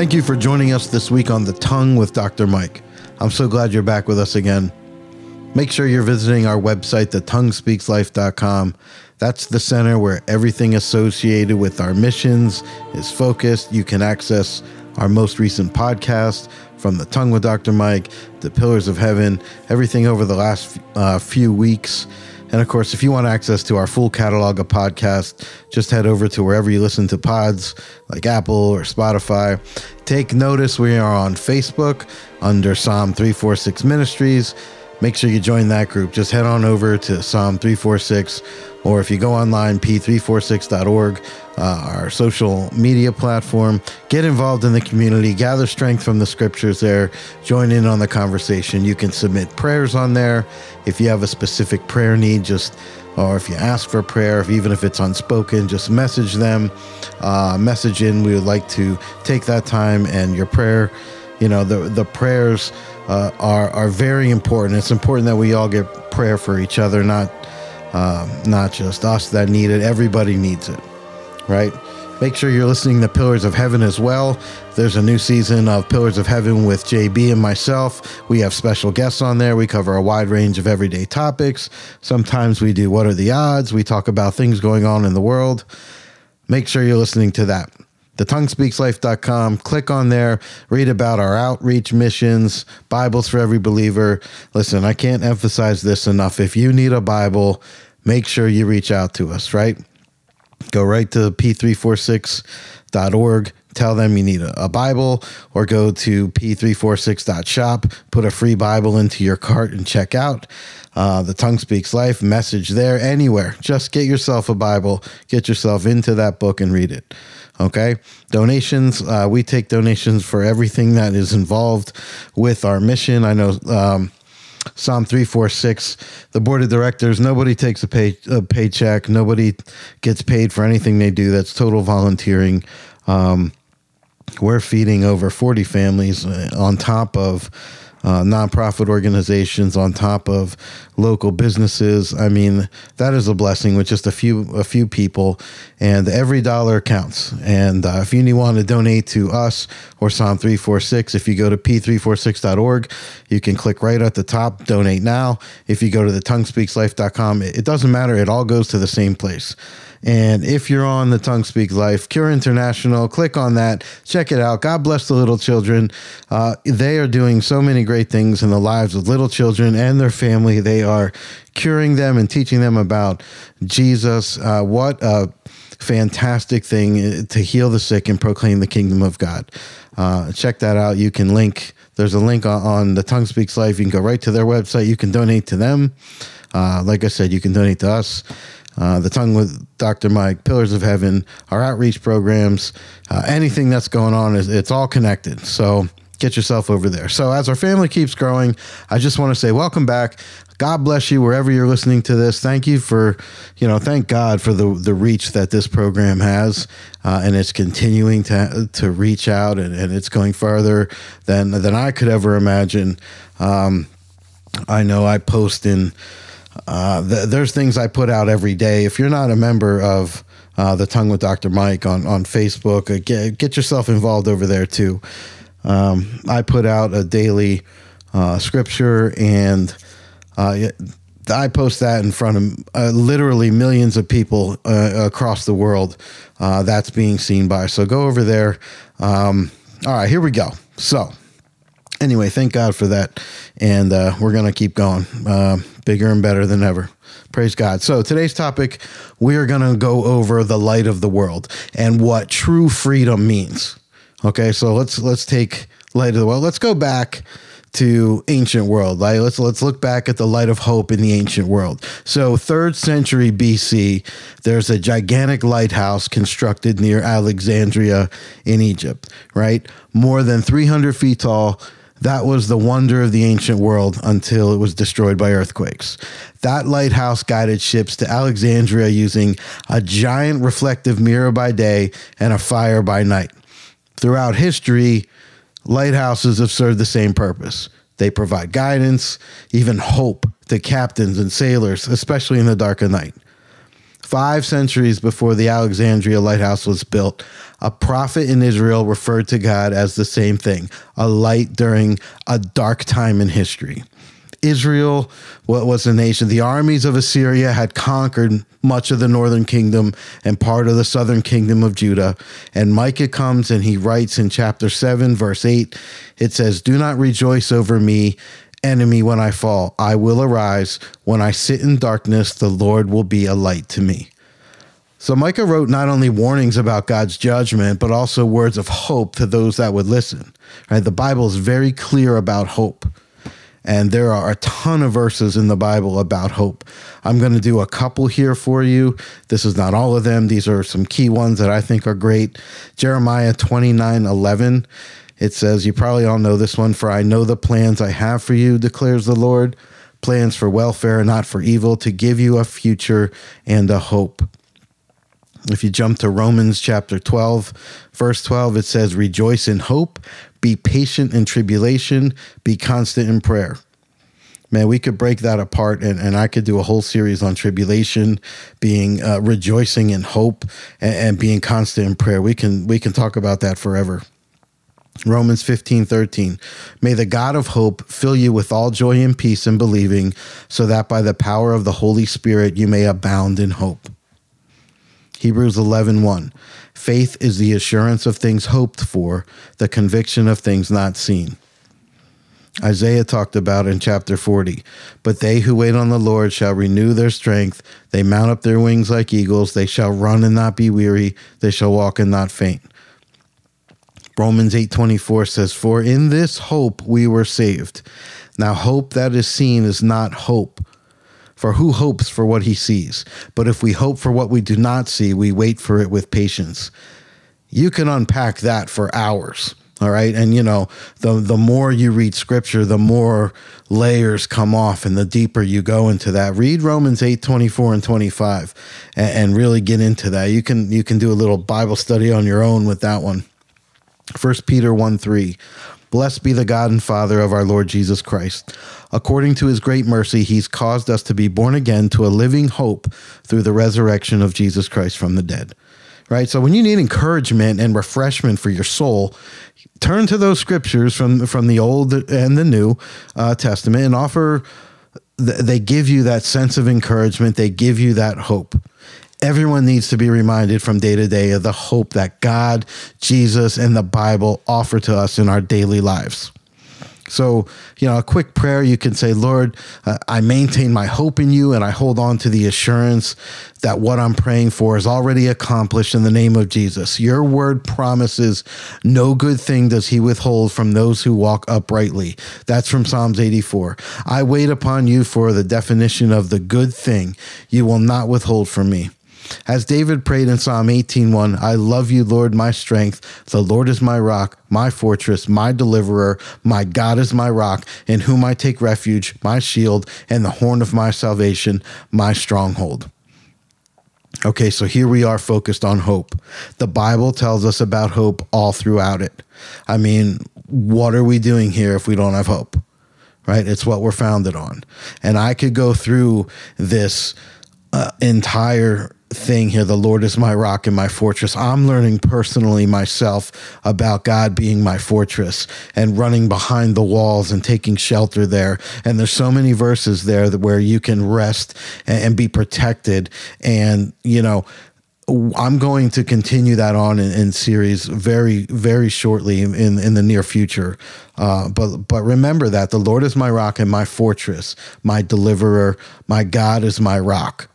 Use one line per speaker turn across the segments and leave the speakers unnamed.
Thank you for joining us this week on The Tongue with Dr. Myke. I'm so glad you're back with us again. Make sure you're visiting our website, thetonguespeakslife.com. That's the center where everything associated with our missions is focused. You can access our most recent podcast from The Tongue with Dr. Myke, The Pillars of Heaven, everything over the last uh, few weeks. And of course, if you want access to our full catalog of podcasts, just head over to wherever you listen to pods, like Apple or Spotify. Take notice we are on Facebook under Psalm 346 Ministries. Make sure you join that group. Just head on over to Psalm 346, or if you go online, p346.org, uh, our social media platform. Get involved in the community, gather strength from the scriptures there, join in on the conversation. You can submit prayers on there. If you have a specific prayer need, just or if you ask for prayer, if, even if it's unspoken, just message them, uh, message in. We would like to take that time and your prayer. You know, the the prayers uh, are are very important. It's important that we all get prayer for each other, not uh, not just us that need it. Everybody needs it right? Make sure you're listening to Pillars of Heaven as well. There's a new season of Pillars of Heaven with JB and myself. We have special guests on there. We cover a wide range of everyday topics. Sometimes we do What Are the Odds? We talk about things going on in the world. Make sure you're listening to that. TheTongueSpeaksLife.com. Click on there, read about our outreach missions, Bibles for every believer. Listen, I can't emphasize this enough. If you need a Bible, make sure you reach out to us, right? Go right to p346.org. Tell them you need a, Bible or go to p346.shop, put a free Bible into your cart and check out. Uh, the Tongue Speaks Life message there, anywhere. Just get yourself a Bible, get yourself into that book and read it. Okay. Donations. Uh, we take donations for everything that is involved with our mission. I know um, Psalm 346, the board of directors, nobody takes a, pay, a paycheck. Nobody gets paid for anything they do. That's total volunteering. Um, we're feeding over 40 families uh, on top of uh, nonprofit organizations on top of local businesses. I mean, that is a blessing with just a few a few people, and every dollar counts. And uh, if you want to donate to us or Psalm three four six, if you go to p346.org, you can click right at the top, donate now. If you go to the tonguespeakslife.com, it, it doesn't matter. It all goes to the same place. And if you're on the Tongue Speak Life, Cure International, click on that, check it out. God bless the little children. Uh, they are doing so many great things in the lives of little children and their family. They are curing them and teaching them about Jesus. Uh, what a fantastic thing to heal the sick and proclaim the kingdom of God. Uh, check that out. You can link. There's a link on, on, the Tongue Speaks Life. You can go right to their website. You can donate to them. Uh, like I said, you can donate to us uh, the tongue with Dr. Myke, Pillars of Heaven, our outreach programs, uh, anything that's going on is it's all connected. So get yourself over there. So as our family keeps growing, I just want to say welcome back. God bless you wherever you're listening to this. Thank you for, you know, thank God for the the reach that this program has, uh, and it's continuing to to reach out, and, and it's going farther than than I could ever imagine. Um, I know I post in uh, th- there's things I put out every day. If you're not a member of uh, the Tongue with Dr. Myke on on Facebook, uh, get get yourself involved over there too. Um, I put out a daily uh, scripture, and uh, I post that in front of uh, literally millions of people across the world. that's being seen by. So go over there. Um, all right, here we go. So anyway, thank God for that. And uh, we're going to keep going uh, bigger and better than ever. Praise God. So today's topic, we are going to go over the light of the world and what true freedom means. Okay, so let's let's take light of the world. Let's go back to ancient world. Like let's let's look back at the light of hope in the ancient world. So, 3rd century BC, there's a gigantic lighthouse constructed near Alexandria in Egypt, right? More than 300 feet tall, that was the wonder of the ancient world until it was destroyed by earthquakes. That lighthouse guided ships to Alexandria using a giant reflective mirror by day and a fire by night. Throughout history, lighthouses have served the same purpose. They provide guidance, even hope to captains and sailors, especially in the dark of night. Five centuries before the Alexandria lighthouse was built, a prophet in Israel referred to God as the same thing a light during a dark time in history. Israel what was a nation. The armies of Assyria had conquered much of the northern kingdom and part of the southern kingdom of Judah. And Micah comes and he writes in chapter 7, verse 8, it says, Do not rejoice over me, enemy, when I fall. I will arise. When I sit in darkness, the Lord will be a light to me. So Micah wrote not only warnings about God's judgment, but also words of hope to those that would listen. Right? The Bible is very clear about hope. And there are a ton of verses in the Bible about hope. I'm going to do a couple here for you. This is not all of them. These are some key ones that I think are great. Jeremiah 29 11. It says, You probably all know this one, for I know the plans I have for you, declares the Lord plans for welfare, and not for evil, to give you a future and a hope. If you jump to Romans chapter 12, verse 12, it says, Rejoice in hope, be patient in tribulation, be constant in prayer. Man, we could break that apart, and, and I could do a whole series on tribulation, being uh, rejoicing in hope, and, and being constant in prayer. We can we can talk about that forever. Romans 15, 13. May the God of hope fill you with all joy and peace in believing, so that by the power of the Holy Spirit you may abound in hope. Hebrews 11, 1. Faith is the assurance of things hoped for, the conviction of things not seen. Isaiah talked about in chapter 40. But they who wait on the Lord shall renew their strength. They mount up their wings like eagles. They shall run and not be weary. They shall walk and not faint. Romans 8:24 says, "For in this hope we were saved." Now hope that is seen is not hope. For who hopes for what he sees? But if we hope for what we do not see, we wait for it with patience. You can unpack that for hours. All right. And you know, the the more you read scripture, the more layers come off and the deeper you go into that. Read Romans 8, 24 and 25 and, and really get into that. You can you can do a little Bible study on your own with that one. First Peter 1 3. Blessed be the God and Father of our Lord Jesus Christ. According to his great mercy, he's caused us to be born again to a living hope through the resurrection of Jesus Christ from the dead. Right? So when you need encouragement and refreshment for your soul, turn to those scriptures from from the old and the new uh, testament and offer they give you that sense of encouragement, they give you that hope everyone needs to be reminded from day to day of the hope that God, Jesus, and the Bible offer to us in our daily lives. So, you know, a quick prayer you can say, Lord, uh, I maintain my hope in you and I hold on to the assurance that what I'm praying for is already accomplished in the name of Jesus. Your word promises no good thing does he withhold from those who walk uprightly. That's from Psalms 84. I wait upon you for the definition of the good thing you will not withhold from me. As David prayed in Psalm 18:1, I love you, Lord, my strength. The Lord is my rock, my fortress, my deliverer. My God is my rock, in whom I take refuge, my shield, and the horn of my salvation, my stronghold. Okay, so here we are focused on hope. The Bible tells us about hope all throughout it. I mean, what are we doing here if we don't have hope? Right? It's what we're founded on. And I could go through this uh, entire thing here the lord is my rock and my fortress. I'm learning personally myself about god being my fortress and running behind the walls and taking shelter there. And there's so many verses there that where you can rest and, and be protected. And you know I'm going to continue that on in, in series very, very shortly in, in the near future. Uh, but but remember that the Lord is my rock and my fortress, my deliverer, my God is my rock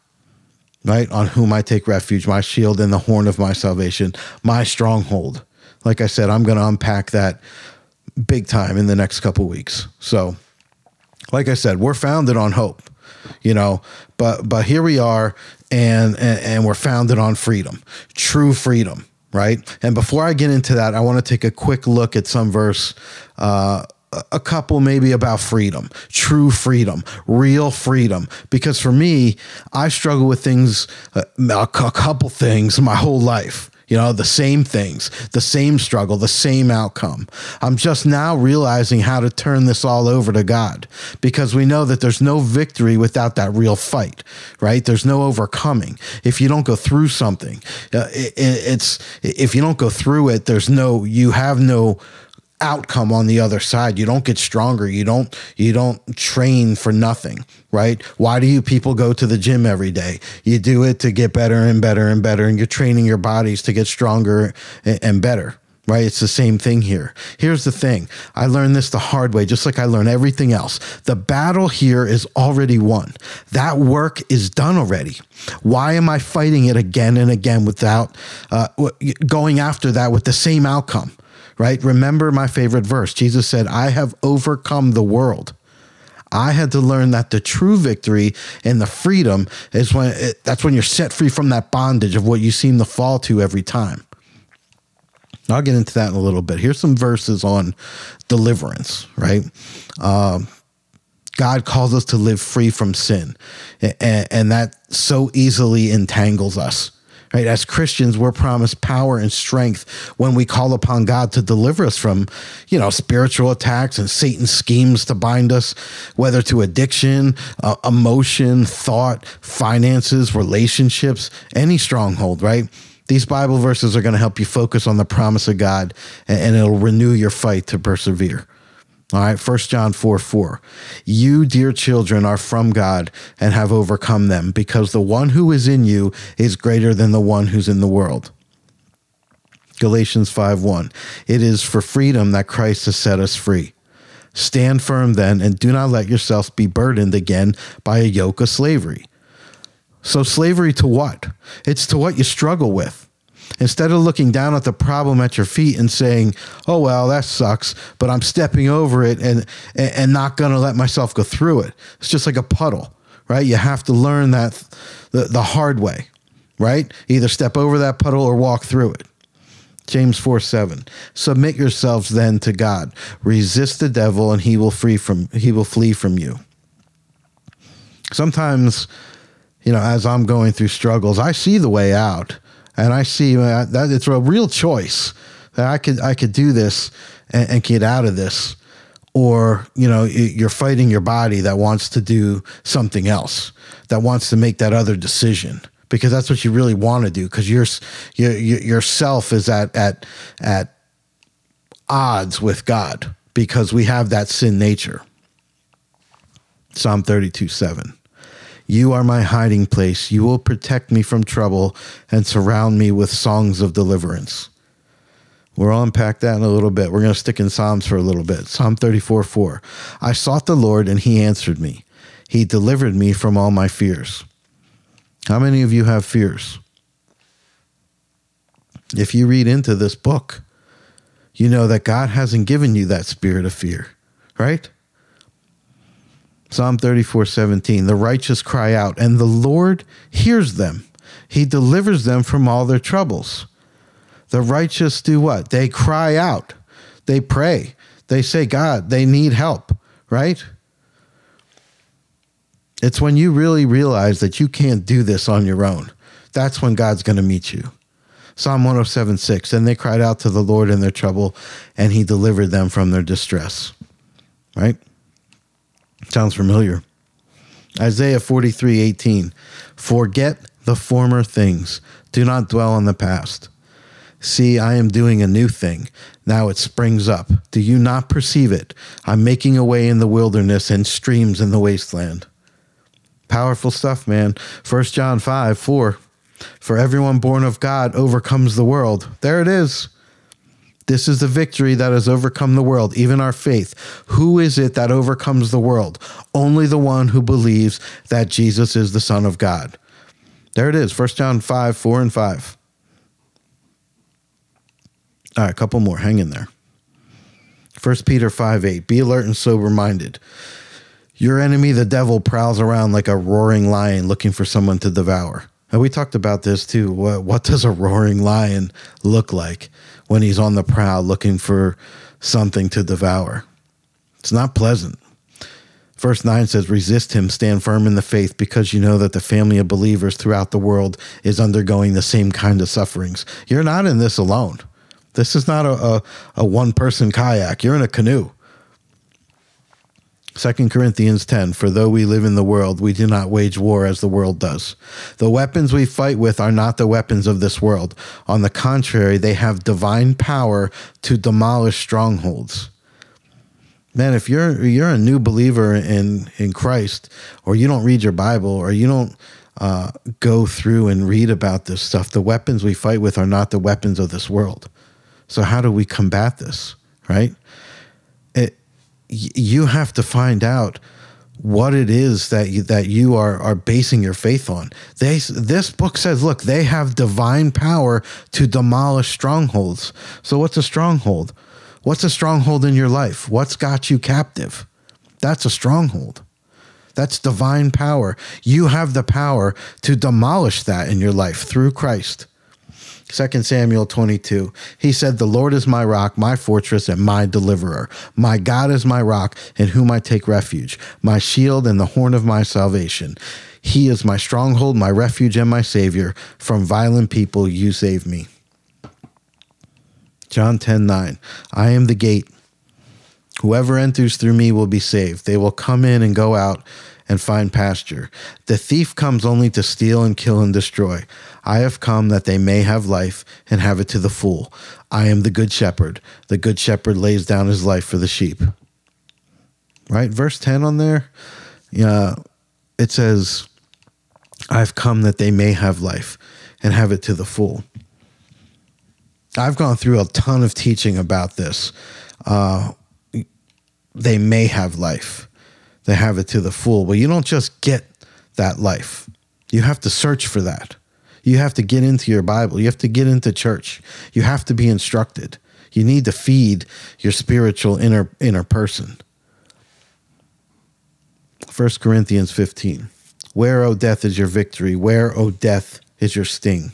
right? On whom I take refuge, my shield and the horn of my salvation, my stronghold. Like I said, I'm going to unpack that big time in the next couple weeks. So, like I said, we're founded on hope, you know, but but here we are and and, and we're founded on freedom, true freedom, right? And before I get into that, I want to take a quick look at some verse uh, a couple maybe about freedom, true freedom, real freedom. Because for me, I struggle with things, uh, a couple things my whole life. You know, the same things, the same struggle, the same outcome. I'm just now realizing how to turn this all over to God because we know that there's no victory without that real fight, right? There's no overcoming. If you don't go through something, uh, it, it's, if you don't go through it, there's no, you have no, outcome on the other side. You don't get stronger. You don't you don't train for nothing right? Why do you people go to the gym every day? You do it to get better and better and better and you're training your bodies to get stronger and better right? It's the same thing here. Here's the thing. I learned this the hard way just like i learned everything else. The battle here is already won. That work is done already. Why am i fighting it again and again without uh, going after that with the same outcome right? Remember my favorite verse. Jesus said, I have overcome the world. I had to learn that the true victory and the freedom is when it, that's when you're set free from that bondage of what you seem to fall to every time. I'll get into that in a little bit. Here's some verses on deliverance, right? Um, God calls us to live free from sin, and, and that so easily entangles us right? As Christians, we're promised power and strength when we call upon God to deliver us from, you know, spiritual attacks and Satan's schemes to bind us, whether to addiction, uh, emotion, thought, finances, relationships, any stronghold, right? These Bible verses are going to help you focus on the promise of God and, and it'll renew your fight to persevere. All right, First John 4 4. You, dear children, are from God and have overcome them, because the one who is in you is greater than the one who's in the world. Galatians 5 1. It is for freedom that Christ has set us free. Stand firm then, and do not let yourselves be burdened again by a yoke of slavery. So, slavery to what? It's to what you struggle with. Instead of looking down at the problem at your feet and saying, "Oh well, that sucks," but I'm stepping over it and and not going to let myself go through it. It's just like a puddle, right? You have to learn that the, the hard way, right? Either step over that puddle or walk through it. James 4 7. Submit yourselves then to God. Resist the devil and he will free from he will flee from you. Sometimes, you know, as I'm going through struggles, I see the way out and I see uh, that it's a real choice that I could I could do this and, and get out of this, or you know you're fighting your body that wants to do something else, that wants to make that other decision because that's what you really want to do because your your yourself is at at at odds with God because we have that sin nature. Psalm 32 7. You are my hiding place. You will protect me from trouble and surround me with songs of deliverance. We'll unpack that in a little bit. We're going to stick in Psalms for a little bit. Psalm 34 4. I sought the Lord and he answered me. He delivered me from all my fears. How many of you have fears? If you read into this book, you know that God hasn't given you that spirit of fear, right? Psalm 34 17. The righteous cry out, and the Lord hears them. He delivers them from all their troubles. The righteous do what? They cry out, they pray, they say, God, they need help, right? It's when you really realize that you can't do this on your own. That's when God's going to meet you. Psalm 107 6. And they cried out to the Lord in their trouble, and he delivered them from their distress. Right? Sounds familiar. Isaiah 43 18. Forget the former things, do not dwell on the past. See, I am doing a new thing. Now it springs up. Do you not perceive it? I'm making a way in the wilderness and streams in the wasteland. Powerful stuff, man. 1 John 5 4. For everyone born of God overcomes the world. There it is. This is the victory that has overcome the world, even our faith. Who is it that overcomes the world? Only the one who believes that Jesus is the Son of God. There it is, 1 John 5, 4 and 5. All right, a couple more. Hang in there. 1 Peter 5, 8. Be alert and sober minded. Your enemy, the devil, prowls around like a roaring lion looking for someone to devour. And we talked about this too. What, what does a roaring lion look like? When he's on the prowl looking for something to devour. It's not pleasant. Verse 9 says, Resist him, stand firm in the faith, because you know that the family of believers throughout the world is undergoing the same kind of sufferings. You're not in this alone. This is not a, a, a one person kayak. You're in a canoe. 2 Corinthians 10 For though we live in the world, we do not wage war as the world does. The weapons we fight with are not the weapons of this world. On the contrary, they have divine power to demolish strongholds. Man, if you're you're a new believer in in Christ, or you don't read your Bible, or you don't uh, go through and read about this stuff, the weapons we fight with are not the weapons of this world. So how do we combat this? Right? You have to find out what it is that you, that you are are basing your faith on. They this book says, look, they have divine power to demolish strongholds. So what's a stronghold? What's a stronghold in your life? What's got you captive? That's a stronghold. That's divine power. You have the power to demolish that in your life through Christ. 2 Samuel 22. He said, The Lord is my rock, my fortress, and my deliverer. My God is my rock, in whom I take refuge, my shield and the horn of my salvation. He is my stronghold, my refuge, and my savior. From violent people you save me. John 10 9. I am the gate. Whoever enters through me will be saved. They will come in and go out and find pasture. The thief comes only to steal and kill and destroy. I have come that they may have life and have it to the full. I am the good shepherd. The good shepherd lays down his life for the sheep. Right? Verse 10 on there, yeah, it says, I've come that they may have life and have it to the full. I've gone through a ton of teaching about this. Uh, they may have life, they have it to the full, but you don't just get that life. You have to search for that. You have to get into your Bible. You have to get into church. You have to be instructed. You need to feed your spiritual inner inner person. 1 Corinthians 15. Where, O death, is your victory? Where, O death, is your sting?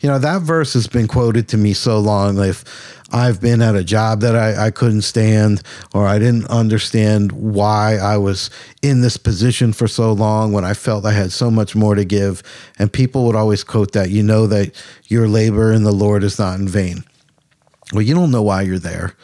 You know, that verse has been quoted to me so long. If I've been at a job that I, I couldn't stand, or I didn't understand why I was in this position for so long when I felt I had so much more to give. And people would always quote that, you know, that your labor in the Lord is not in vain. Well, you don't know why you're there,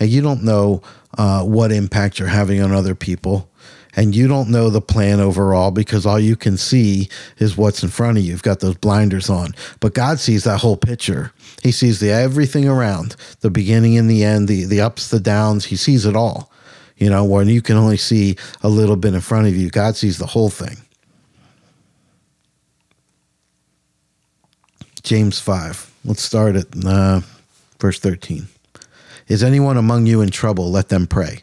and you don't know uh, what impact you're having on other people and you don't know the plan overall because all you can see is what's in front of you. You've got those blinders on. But God sees that whole picture. He sees the everything around, the beginning and the end, the the ups, the downs. He sees it all. You know, when you can only see a little bit in front of you, God sees the whole thing. James 5. Let's start at uh, verse 13. Is anyone among you in trouble? Let them pray.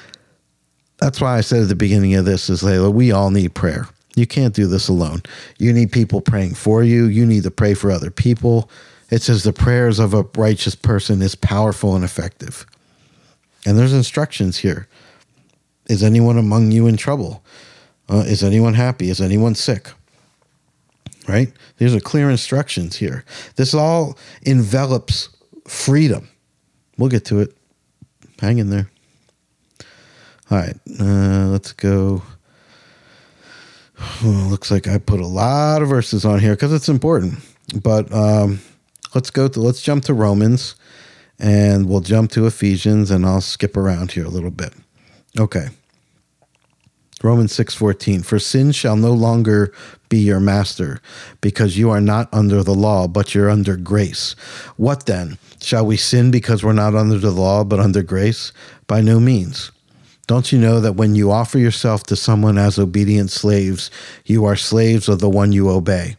that's why I said at the beginning of this is Layla, we all need prayer. You can't do this alone. You need people praying for you. You need to pray for other people. It says the prayers of a righteous person is powerful and effective. And there's instructions here. Is anyone among you in trouble? Uh, is anyone happy? Is anyone sick? Right? These are clear instructions here. This all envelops freedom. We'll get to it. Hang in there. All right, uh, let's go. Oh, looks like I put a lot of verses on here because it's important. But um, let's go to let's jump to Romans, and we'll jump to Ephesians, and I'll skip around here a little bit. Okay. Romans 6:14 For sin shall no longer be your master because you are not under the law but you're under grace. What then? Shall we sin because we're not under the law but under grace? By no means. Don't you know that when you offer yourself to someone as obedient slaves, you are slaves of the one you obey?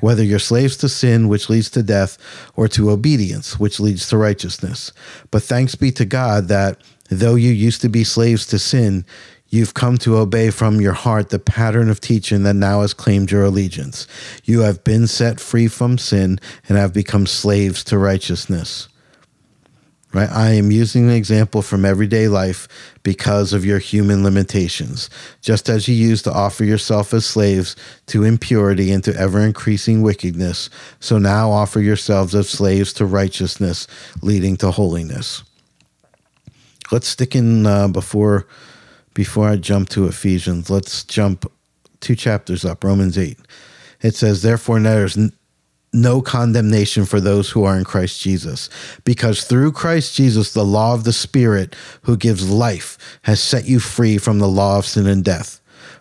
Whether you're slaves to sin, which leads to death, or to obedience, which leads to righteousness. But thanks be to God that, though you used to be slaves to sin, You've come to obey from your heart the pattern of teaching that now has claimed your allegiance. You have been set free from sin and have become slaves to righteousness. Right? I am using an example from everyday life because of your human limitations. Just as you used to offer yourself as slaves to impurity and to ever increasing wickedness, so now offer yourselves as slaves to righteousness, leading to holiness. Let's stick in uh, before before I jump to Ephesians. Let's jump two chapters up, Romans 8. It says, Therefore, there's no condemnation for those who are in Christ Jesus, because through Christ Jesus, the law of the Spirit who gives life has set you free from the law of sin and death.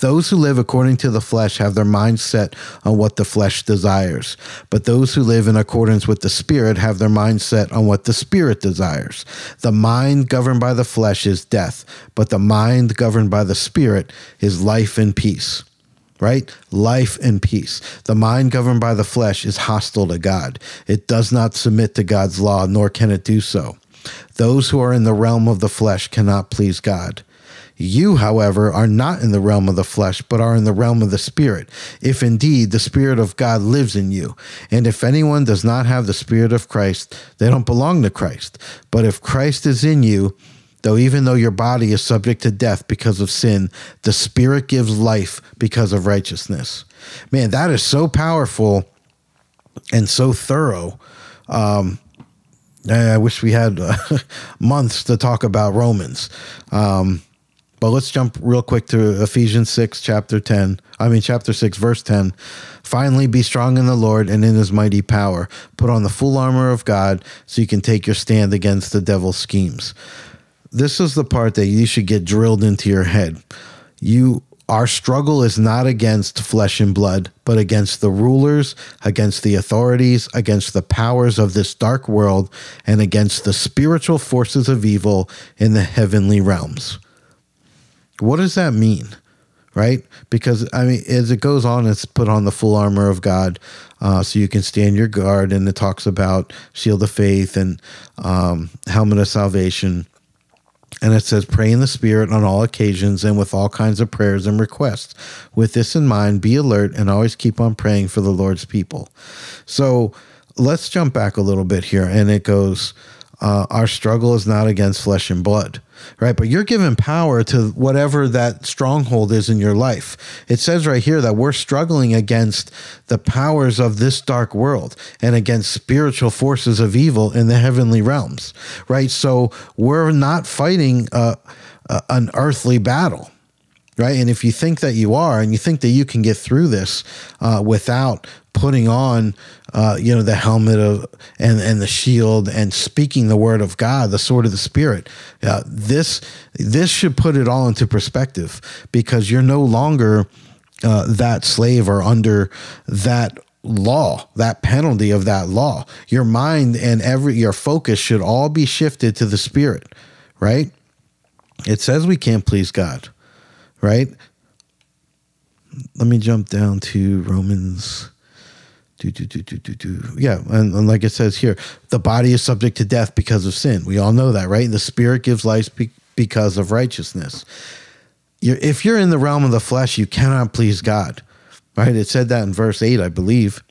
Those who live according to the flesh have their mind set on what the flesh desires, but those who live in accordance with the Spirit have their mind set on what the Spirit desires. The mind governed by the flesh is death, but the mind governed by the Spirit is life and peace. Right? Life and peace. The mind governed by the flesh is hostile to God. It does not submit to God's law, nor can it do so. Those who are in the realm of the flesh cannot please God. You, however, are not in the realm of the flesh, but are in the realm of the Spirit, if indeed the Spirit of God lives in you. And if anyone does not have the Spirit of Christ, they don't belong to Christ. But if Christ is in you, though even though your body is subject to death because of sin, the Spirit gives life because of righteousness. Man, that is so powerful and so thorough. Um, I wish we had uh, months to talk about Romans. Um, but let's jump real quick to Ephesians 6, chapter 10. I mean, chapter 6, verse 10. Finally, be strong in the Lord and in his mighty power. Put on the full armor of God so you can take your stand against the devil's schemes. This is the part that you should get drilled into your head. You our struggle is not against flesh and blood, but against the rulers, against the authorities, against the powers of this dark world, and against the spiritual forces of evil in the heavenly realms. What does that mean? Right? Because, I mean, as it goes on, it's put on the full armor of God uh, so you can stand your guard. And it talks about shield of faith and um, helmet of salvation. And it says, pray in the Spirit on all occasions and with all kinds of prayers and requests. With this in mind, be alert and always keep on praying for the Lord's people. So let's jump back a little bit here. And it goes, uh, our struggle is not against flesh and blood, right? But you're given power to whatever that stronghold is in your life. It says right here that we're struggling against the powers of this dark world and against spiritual forces of evil in the heavenly realms, right? So we're not fighting uh, uh, an earthly battle right? And if you think that you are, and you think that you can get through this uh, without putting on, uh, you know, the helmet of and and the shield and speaking the word of God, the sword of the Spirit, uh, this this should put it all into perspective because you're no longer uh, that slave or under that law that penalty of that law your mind and every your focus should all be shifted to the spirit right it says we can't please god right? Let me jump down to Romans. Do, do, do, do, do, do. Yeah, and, and like it says here, the body is subject to death because of sin. We all know that, right? The spirit gives life be- because of righteousness. You're, if you're in the realm of the flesh, you cannot please God, right? It said that in verse 8, I believe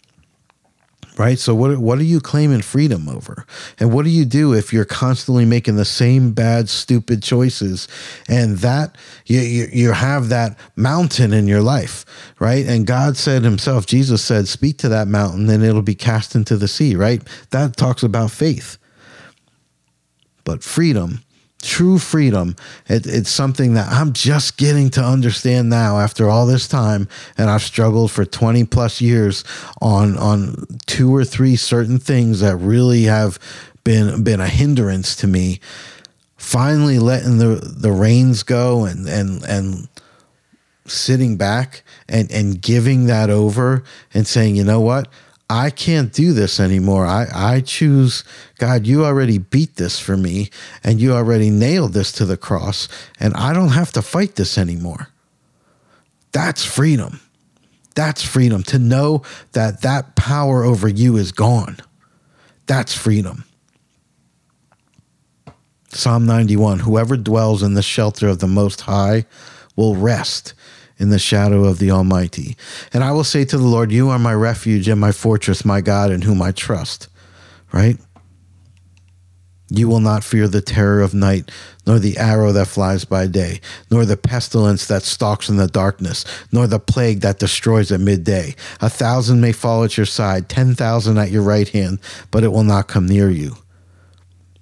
right? So what what are you claiming freedom over? And what do you do if you're constantly making the same bad, stupid choices, and that you you, you have that mountain in your life, right? And God said Himself, Jesus said, "Speak to that mountain, and it'll be cast into the sea." Right? That talks about faith. But freedom true freedom it, it's something that i'm just getting to understand now after all this time and i've struggled for 20 plus years on on two or three certain things that really have been been a hindrance to me, finally letting the the reins go and and and sitting back and and giving that over and saying, you know what? I can't do this anymore. I, I choose, God, you already beat this for me and you already nailed this to the cross, and I don't have to fight this anymore. That's freedom. That's freedom to know that that power over you is gone. That's freedom. Psalm 91 Whoever dwells in the shelter of the Most High will rest in the shadow of the Almighty. And I will say to the Lord, You are my refuge and my fortress, my God, in whom I trust. Right? You will not fear the terror of night, nor the arrow that flies by day, nor the pestilence that stalks in the darkness, nor the plague that destroys at midday. A thousand may fall at your side, ten thousand at your right hand, but it will not come near you.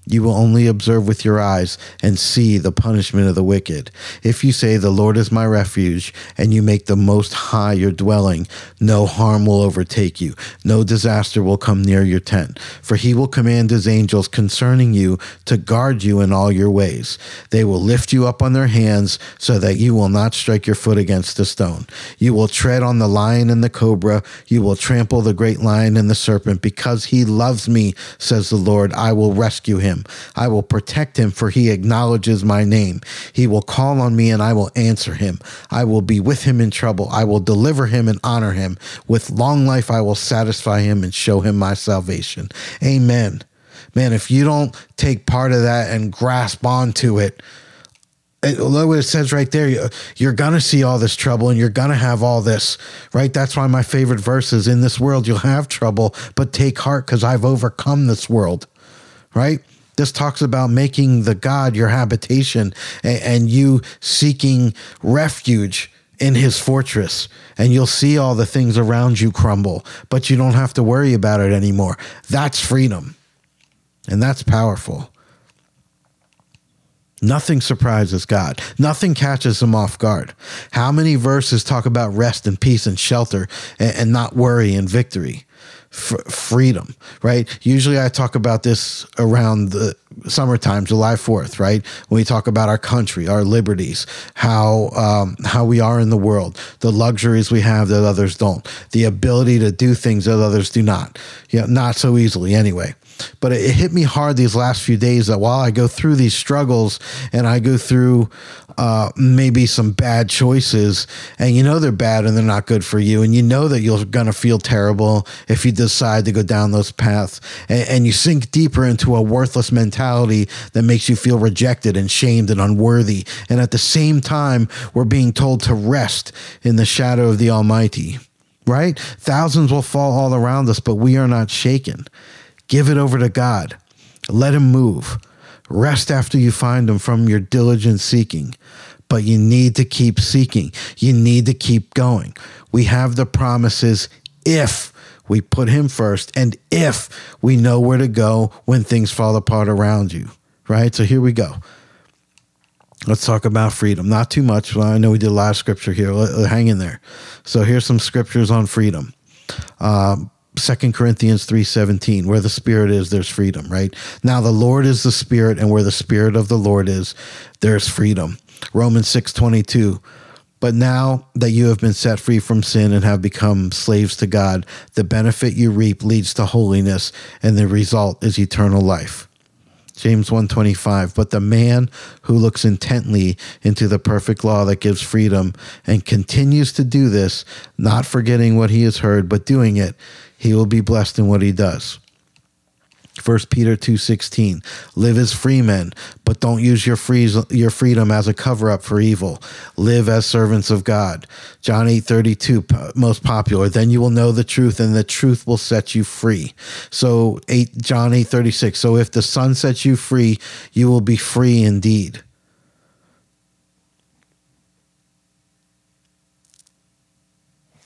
You will only observe with your eyes and see the punishment of the wicked. If you say, The Lord is my refuge, and you make the Most High your dwelling, no harm will overtake you, no disaster will come near your tent. For he will command his angels concerning you to guard you in all your ways. They will lift you up on their hands so that you will not strike your foot against a stone. You will tread on the lion and the cobra, you will trample the great lion and the serpent. Because he loves me, says the Lord, I will rescue him him. I will protect him, for he acknowledges my name. He will call on me, and I will answer him. I will be with him in trouble. I will deliver him and honor him. With long life, I will satisfy him and show him my salvation. Amen. Man, if you don't take part of that and grasp onto it, look what it says right there. You're going to see all this trouble and you're going to have all this, right? That's why my favorite verse is in this world, you'll have trouble, but take heart because I've overcome this world, right? This talks about making the God your habitation and, and you seeking refuge in his fortress and you'll see all the things around you crumble, but you don't have to worry about it anymore. That's freedom. And that's powerful. Nothing surprises God. Nothing catches him off guard. How many verses talk about rest and peace and shelter and, and not worry and victory? Freedom, right? Usually I talk about this around the summertime, July 4th, right? When we talk about our country, our liberties, how, um, how we are in the world, the luxuries we have that others don't, the ability to do things that others do not, you know, not so easily anyway. But it, hit me hard these last few days that while I go through these struggles and I go through uh, maybe some bad choices, and you know they're bad and they're not good for you, and you know that you're gonna feel terrible if you decide to go down those paths, and, and you sink deeper into a worthless mentality that makes you feel rejected and shamed and unworthy. And at the same time, we're being told to rest in the shadow of the Almighty right? Thousands will fall all around us, but we are not shaken. Give it over to God. Let Him move. Rest after you find them from your diligent seeking. But you need to keep seeking. You need to keep going. We have the promises if we put Him first and if we know where to go when things fall apart around you, right? So here we go. Let's talk about freedom. Not too much. Well, I know we did a lot of scripture here. Hang in there. So here's some scriptures on freedom. Um, Second Corinthians 3:17 where the spirit is there's freedom right? Now the Lord is the spirit and where the spirit of the Lord is there's freedom. Romans 6:22 but now that you have been set free from sin and have become slaves to God the benefit you reap leads to holiness and the result is eternal life. James 125 but the man who looks intently into the perfect law that gives freedom and continues to do this not forgetting what he has heard but doing it he will be blessed in what he does. 1 Peter 2:16 Live as free men, but don't use your free, your freedom as a cover up for evil. Live as servants of God. John 8:32 most popular. Then you will know the truth and the truth will set you free. So 8 John 8:36 So if the Son sets you free, you will be free indeed.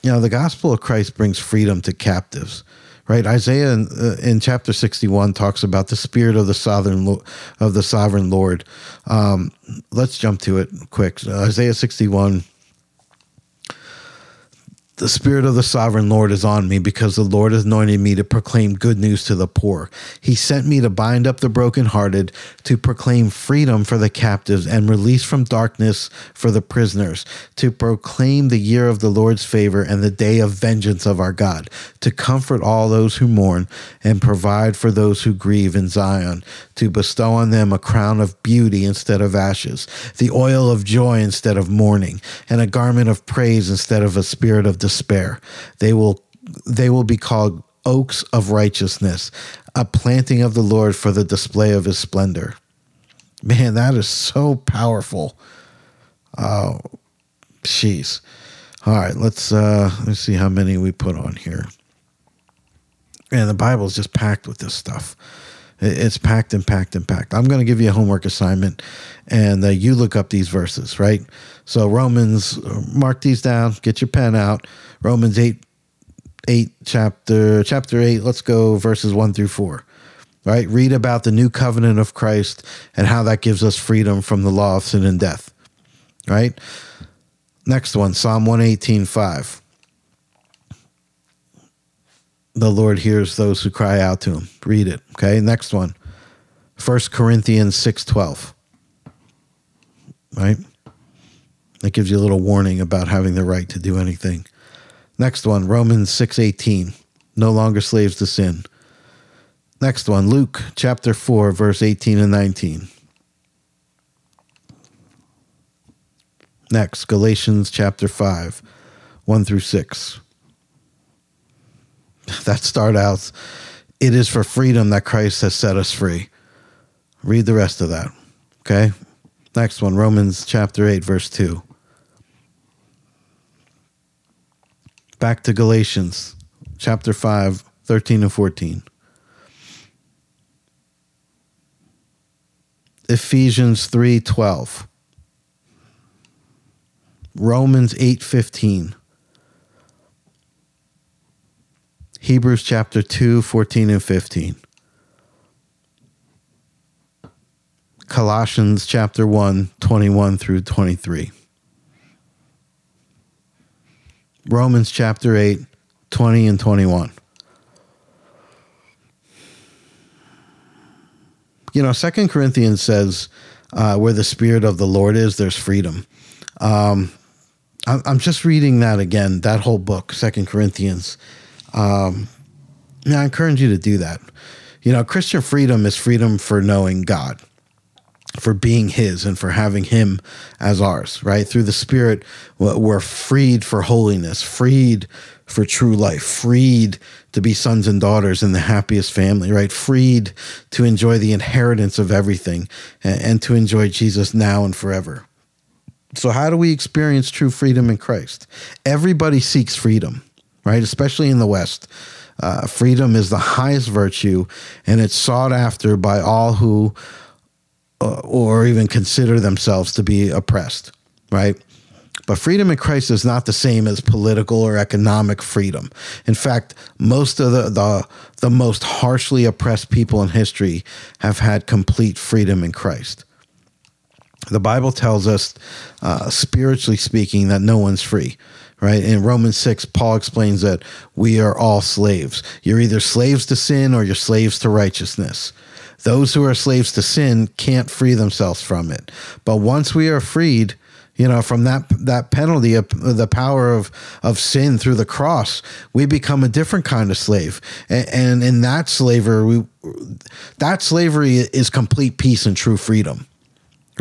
You know the gospel of christ brings freedom to captives right? Isaiah in, uh, in chapter 61 talks about the spirit of the sovereign of the sovereign lord. Um, let's jump to it quick. Isaiah 61 the Spirit of the Sovereign Lord is on me because the Lord has anointed me to proclaim good news to the poor. He sent me to bind up the brokenhearted, to proclaim freedom for the captives and release from darkness for the prisoners, to proclaim the year of the Lord's favor and the day of vengeance of our God, to comfort all those who mourn and provide for those who grieve in Zion, to bestow on them a crown of beauty instead of ashes, the oil of joy instead of mourning, and a garment of praise instead of a spirit of despair. They will they will be called oaks of righteousness, a planting of the Lord for the display of his splendor. Man, that is so powerful. Oh, jeez. All right, let's uh let's see how many we put on here. And the Bible is just packed with this stuff. It's packed and packed and packed. I'm going to give you a homework assignment, and uh, you look up these verses, right? So Romans, mark these down. Get your pen out. Romans eight, eight chapter chapter eight. Let's go verses one through four. Right, read about the new covenant of Christ and how that gives us freedom from the law of sin and death. Right. Next one, Psalm one eighteen five the Lord hears those who cry out to him. Read it. Okay. Next one. 1 Corinthians 6:12. Right? That gives you a little warning about having the right to do anything. Next one, Romans 6:18. No longer slaves to sin. Next one, Luke chapter 4 verse 18 and 19. Next, Galatians chapter 5, 1 through 6. that start out, it is for freedom that Christ has set us free. Read the rest of that. Okay? Next one, Romans chapter 8, verse 2. Back to Galatians chapter 5, 13 and 14. Ephesians 3, 12. Romans 8, 15. Hebrews chapter 2, 14 and 15. Colossians chapter 1, 21 through 23. Romans chapter 8, 20 and 21. You know, Second Corinthians says, uh, where the Spirit of the Lord is, there's freedom. Um, I'm just reading that again, that whole book, Second Corinthians. Um, I encourage you to do that. You know, Christian freedom is freedom for knowing God, for being His, and for having Him as ours, right? Through the Spirit, we're freed for holiness, freed for true life, freed to be sons and daughters in the happiest family, right? Freed to enjoy the inheritance of everything and to enjoy Jesus now and forever. So, how do we experience true freedom in Christ? Everybody seeks freedom right? Especially in the West. Uh, freedom is the highest virtue, and it's sought after by all who uh, or even consider themselves to be oppressed, right? But freedom in Christ is not the same as political or economic freedom. In fact, most of the, the, the most harshly oppressed people in history have had complete freedom in Christ. The Bible tells us, uh, spiritually speaking, that no one's free right? In Romans 6, Paul explains that we are all slaves. You're either slaves to sin or you're slaves to righteousness. Those who are slaves to sin can't free themselves from it. But once we are freed, you know, from that that penalty of the power of of sin through the cross, we become a different kind of slave. And, and in that slavery, we, that slavery is complete peace and true freedom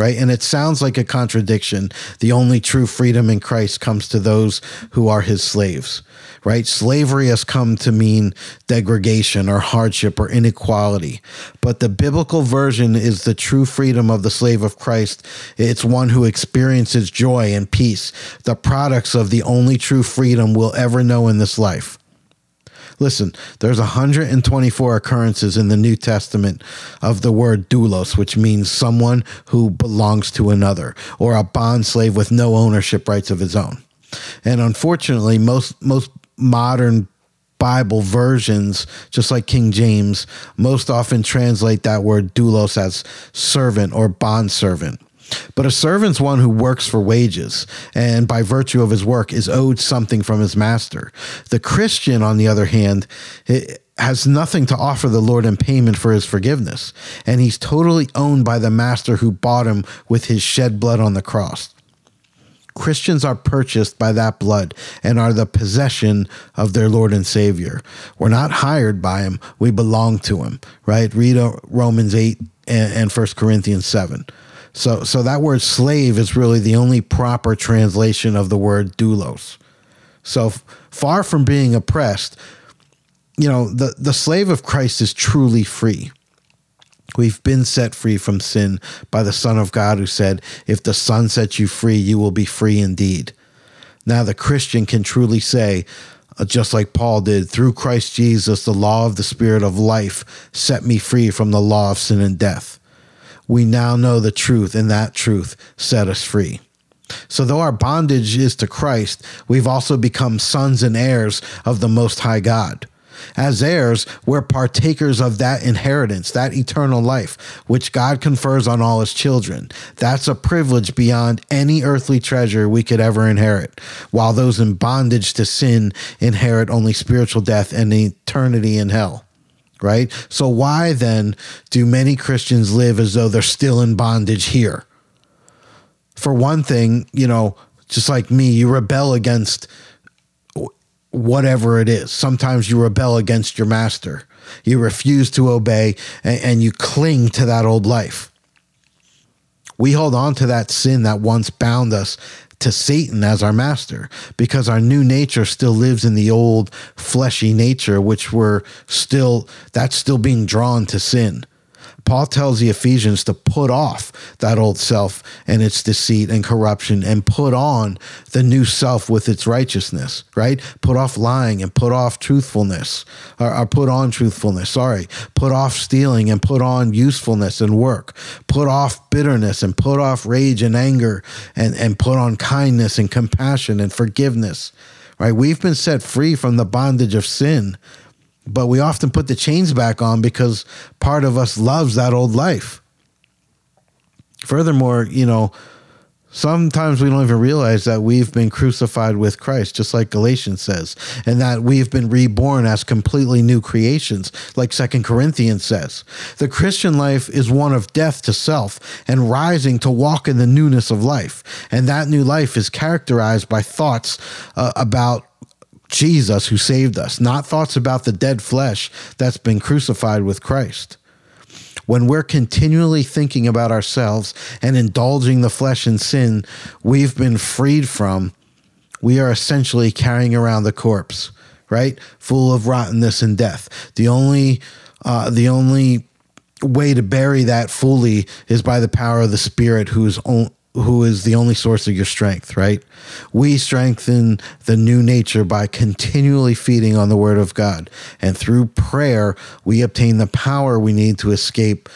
right? And it sounds like a contradiction. The only true freedom in Christ comes to those who are his slaves, right? Slavery has come to mean degradation or hardship or inequality. But the biblical version is the true freedom of the slave of Christ. It's one who experiences joy and peace, the products of the only true freedom we'll ever know in this life. Listen, there's 124 occurrences in the New Testament of the word doulos, which means someone who belongs to another, or a bond slave with no ownership rights of his own. And unfortunately, most most modern Bible versions, just like King James, most often translate that word doulos as servant or bond servant. But a servant's one who works for wages, and by virtue of his work is owed something from his master. The Christian, on the other hand, has nothing to offer the Lord in payment for his forgiveness, and he's totally owned by the master who bought him with his shed blood on the cross. Christians are purchased by that blood and are the possession of their Lord and Savior. We're not hired by him, we belong to him, right? Read uh, Romans 8 and, 1 Corinthians 7. So, so that word slave is really the only proper translation of the word doulos. So far from being oppressed, you know, the, the slave of Christ is truly free. We've been set free from sin by the Son of God who said, If the Son sets you free, you will be free indeed. Now, the Christian can truly say, uh, just like Paul did, through Christ Jesus, the law of the Spirit of life set me free from the law of sin and death. We now know the truth, and that truth set us free. So, though our bondage is to Christ, we've also become sons and heirs of the Most High God. As heirs, we're partakers of that inheritance, that eternal life, which God confers on all his children. That's a privilege beyond any earthly treasure we could ever inherit, while those in bondage to sin inherit only spiritual death and eternity in hell. Right? So, why then do many Christians live as though they're still in bondage here? For one thing, you know, just like me, you rebel against whatever it is. Sometimes you rebel against your master. You refuse to obey and, and, you cling to that old life. We hold on to that sin that once bound us to Satan as our master because our new nature still lives in the old fleshy nature, which we're still, that's still being drawn to sin. Paul tells the Ephesians to put off that old self and its deceit and corruption and put on the new self with its righteousness, right? Put off lying and put off truthfulness, or, or, put on truthfulness, sorry. Put off stealing and put on usefulness and work. Put off bitterness and put off rage and anger and, and put on kindness and compassion and forgiveness, right? We've been set free from the bondage of sin but we often put the chains back on because part of us loves that old life. Furthermore, you know, sometimes we don't even realize that we've been crucified with Christ, just like Galatians says, and that we've been reborn as completely new creations, like Second Corinthians says. The Christian life is one of death to self and rising to walk in the newness of life. And that new life is characterized by thoughts uh, about Jesus who saved us, not thoughts about the dead flesh that's been crucified with Christ. When we're continually thinking about ourselves and indulging the flesh and sin we've been freed from, we are essentially carrying around the corpse, right? Full of rottenness and death. The only uh, the only way to bury that fully is by the power of the Spirit, who's on, who is the only source of your strength, right? We strengthen the new nature by continually feeding on the word of God. And through prayer, we obtain the power we need to escape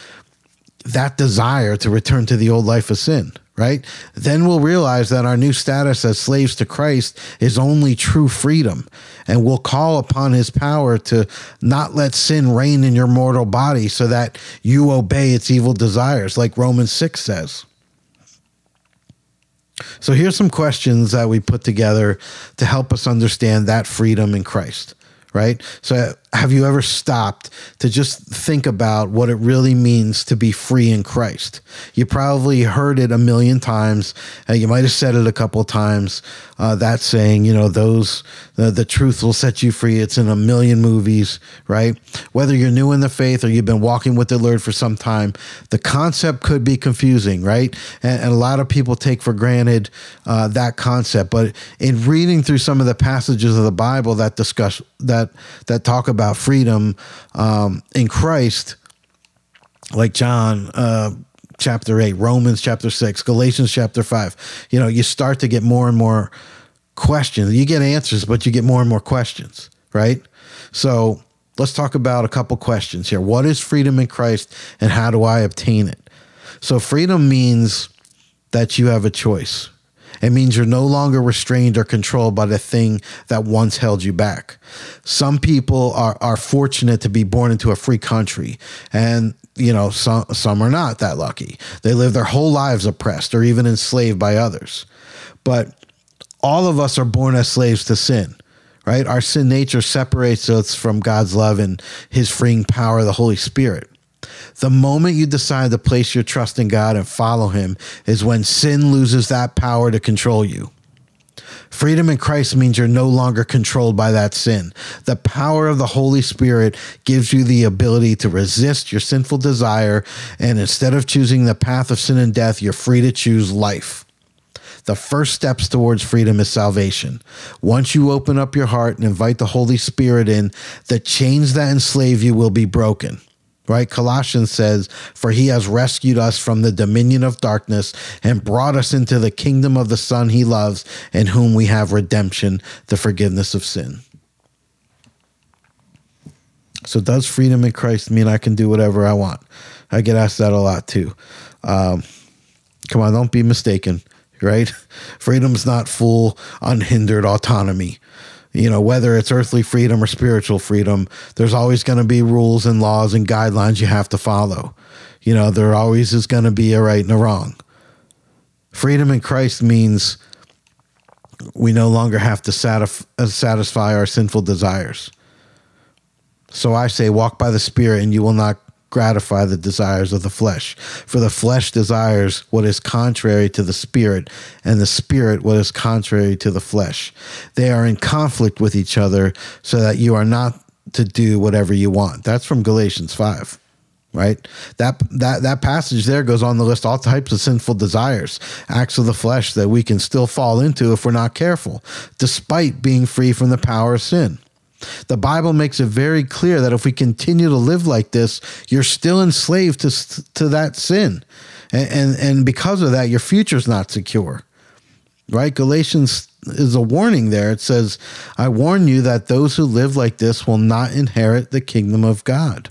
that desire to return to the old life of sin, right? Then we'll realize that our new status as slaves to Christ is only true freedom. And we'll call upon his power to not let sin reign in your mortal body so that you obey its evil desires, like Romans 6 says. So here's some questions that we put together to help us understand that freedom in Christ, right? So have you ever stopped to just think about what it really means to be free in Christ? You probably heard it a million times. Uh, you might have said it a couple times. Uh, that saying, you know, those the, the truth will set you free. It's in a million movies, right? Whether you're new in the faith or you've been walking with the Lord for some time, the concept could be confusing, right? And, and a lot of people take for granted uh, that concept. But in reading through some of the passages of the Bible that discuss that that talk about about freedom um, in Christ, like John uh, chapter 8, Romans chapter 6, Galatians chapter 5, you know, you start to get more and more questions. You get answers, but you get more and more questions, right? So let's talk about a couple questions here. What is freedom in Christ and how do I obtain it? So, freedom means that you have a choice. It means you're no longer restrained or controlled by the thing that once held you back. Some people are, are fortunate to be born into a free country, and you know, some, some are not that lucky. They live their whole lives oppressed or even enslaved by others. But all of us are born as slaves to sin, right? Our sin nature separates us from God's love and his freeing power the Holy Spirit. The moment you decide to place your trust in God and follow him is when sin loses that power to control you. Freedom in Christ means you're no longer controlled by that sin. The power of the Holy Spirit gives you the ability to resist your sinful desire, and instead of choosing the path of sin and death, you're free to choose life. The first steps towards freedom is salvation. Once you open up your heart and invite the Holy Spirit in, the chains that enslave you will be broken right? Colossians says, For he has rescued us from the dominion of darkness and brought us into the kingdom of the Son he loves, in whom we have redemption, the forgiveness of sin. So, does freedom in Christ mean I can do whatever I want? I get asked that a lot too. Um, come on, don't be mistaken, right? Freedom's not full, unhindered autonomy you know, whether it's earthly freedom or spiritual freedom, there's always going to be rules and laws and guidelines you have to follow. You know, there always is going to be a right and a wrong. Freedom in Christ means we no longer have to satisf- uh, satisfy our sinful desires. So I say, walk by the Spirit, and you will not gratify the desires of the flesh. For the flesh desires what is contrary to the spirit, and the spirit what is contrary to the flesh. They are in conflict with each other, so that you are not to do whatever you want. That's from Galatians 5 right that that that passage there goes on the list all types of sinful desires acts of the flesh that we can still fall into if we're not careful despite being free from the power of sin the Bible makes it very clear that if we continue to live like this, you're still enslaved to, to that sin. And, and, and because of that, your future's not secure. Right? Galatians is a warning there. It says, I warn you that those who live like this will not inherit the kingdom of God.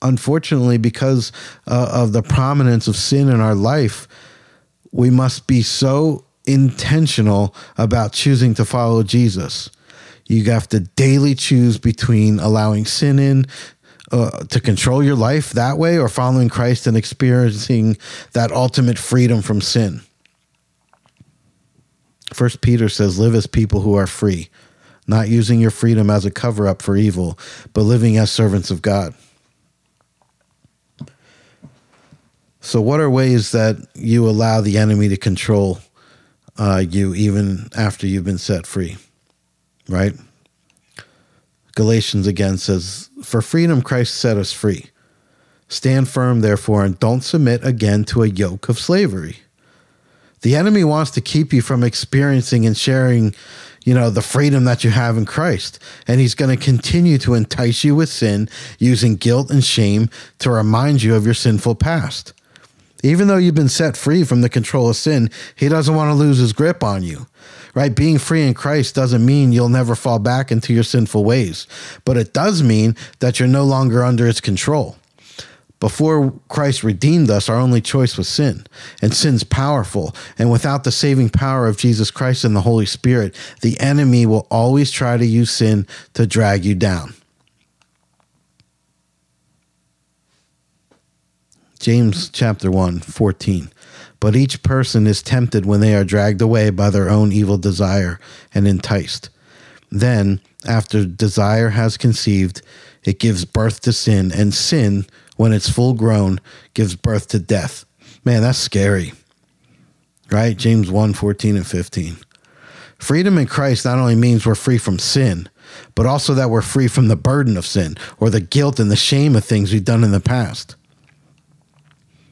Unfortunately, because uh, of the prominence of sin in our life, we must be so intentional about choosing to follow Jesus you have to daily choose between allowing sin in uh, to control your life that way or following Christ and experiencing that ultimate freedom from sin. First Peter says, Live as people who are free, not using your freedom as a cover up for evil, but living as servants of God. So, what are ways that you allow the enemy to control uh, you even after you've been set free? Right? Galatians again says, For freedom Christ set us free. Stand firm, therefore, and don't submit again to a yoke of slavery. The enemy wants to keep you from experiencing and sharing, you know, the freedom that you have in Christ. And he's going to continue to entice you with sin using guilt and shame to remind you of your sinful past. Even though you've been set free from the control of sin, he doesn't want to lose his grip on you right? Being free in Christ doesn't mean you'll never fall back into your sinful ways, but it does mean that you're no longer under its control. Before Christ redeemed us, our only choice was sin, and sin's powerful. And without the saving power of Jesus Christ and the Holy Spirit, the enemy will always try to use sin to drag you down. James chapter 1, 14. But each person is tempted when they are dragged away by their own evil desire and enticed. Then, after desire has conceived, it gives birth to sin, and sin, when it's full grown, gives birth to death. Man, that's scary. Right? James 1 14 and 15. Freedom in Christ not only means we're free from sin, but also that we're free from the burden of sin or the guilt and the shame of things we've done in the past.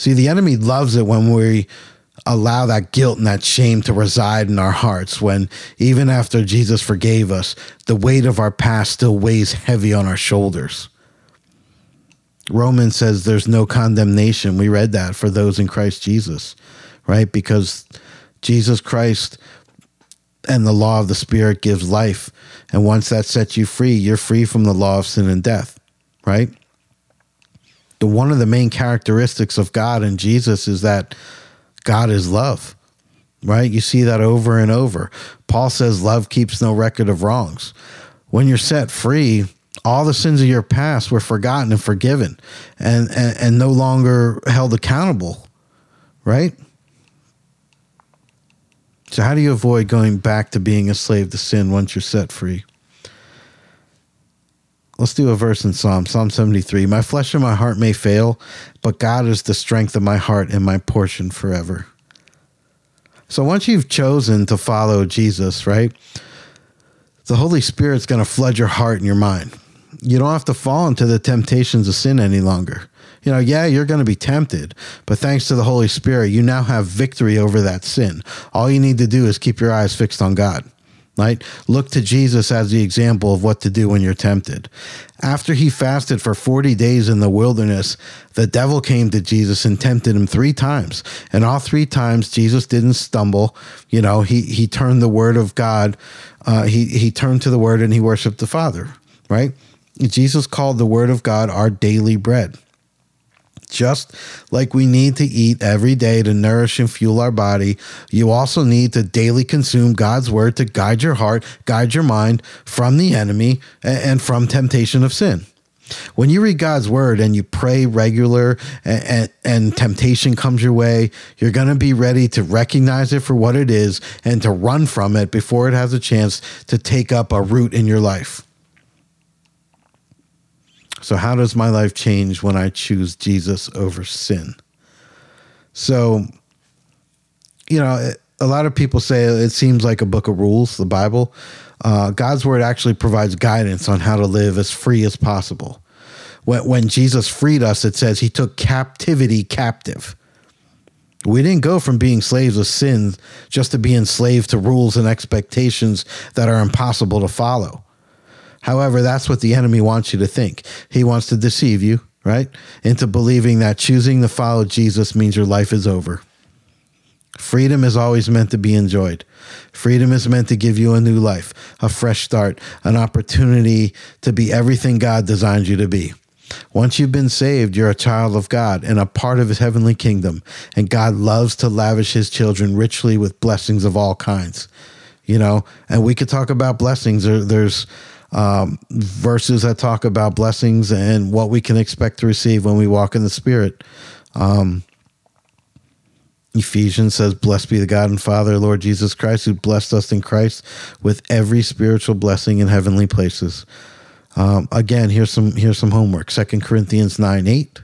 See, the enemy loves it when we allow that guilt and that shame to reside in our hearts when even after Jesus forgave us, the weight of our past still weighs heavy on our shoulders. Romans says there's no condemnation. We read that for those in Christ Jesus, right? Because Jesus Christ and the law of the Spirit gives life. And once that sets you free, you're free from the law of sin and death, right? The one of the main characteristics of God and Jesus is that God is love, right? You see that over and over. Paul says love keeps no record of wrongs. When you're set free, all the sins of your past were forgotten and forgiven and, and, and no longer held accountable, right? So, how do you avoid going back to being a slave to sin once you're set free? Let's do a verse in Psalm, Psalm 73. My flesh and my heart may fail, but God is the strength of my heart and my portion forever. So, once you've chosen to follow Jesus, right, the Holy Spirit's going to flood your heart and your mind. You don't have to fall into the temptations of sin any longer you know, yeah, you're going to be tempted, but thanks to the Holy Spirit, you now have victory over that sin. All you need to do is keep your eyes fixed on God. Right? Look to Jesus as the example of what to do when you're tempted. After he fasted for 40 days in the wilderness, the devil came to Jesus and tempted him three times. And all three times, Jesus didn't stumble. You know, he, he turned the word of God, uh, he, he turned to the word and he worshiped the Father, right? Jesus called the word of God our daily bread. Just like we need to eat every day to nourish and fuel our body, you also need to daily consume God's word to guide your heart, guide your mind from the enemy and from temptation of sin. When you read God's word and you pray regular and, and, and temptation comes your way, you're going to be ready to recognize it for what it is and to run from it before it has a chance to take up a root in your life. So, how does my life change when I choose Jesus over sin? So, you know, a lot of people say it seems like a book of rules, the Bible. Uh, God's word actually provides guidance on how to live as free as possible. When, when Jesus freed us, it says he took captivity captive. We didn't go from being slaves of sin just to be enslaved to rules and expectations that are impossible to follow. However, that's what the enemy wants you to think. He wants to deceive you, right? Into believing that choosing to follow Jesus means your life is over. Freedom is always meant to be enjoyed. Freedom is meant to give you a new life, a fresh start, an opportunity to be everything God designed you to be. Once you've been saved, you're a child of God and a part of his heavenly kingdom. And God loves to lavish his children richly with blessings of all kinds. You know, and we could talk about blessings. There, there's um, verses that talk about blessings and what we can expect to receive when we walk in the Spirit. Um, Ephesians says, Blessed be the God and Father, Lord Jesus Christ, who blessed us in Christ with every spiritual blessing in heavenly places. Um, again, here's some here's some homework. Second Corinthians 9 8.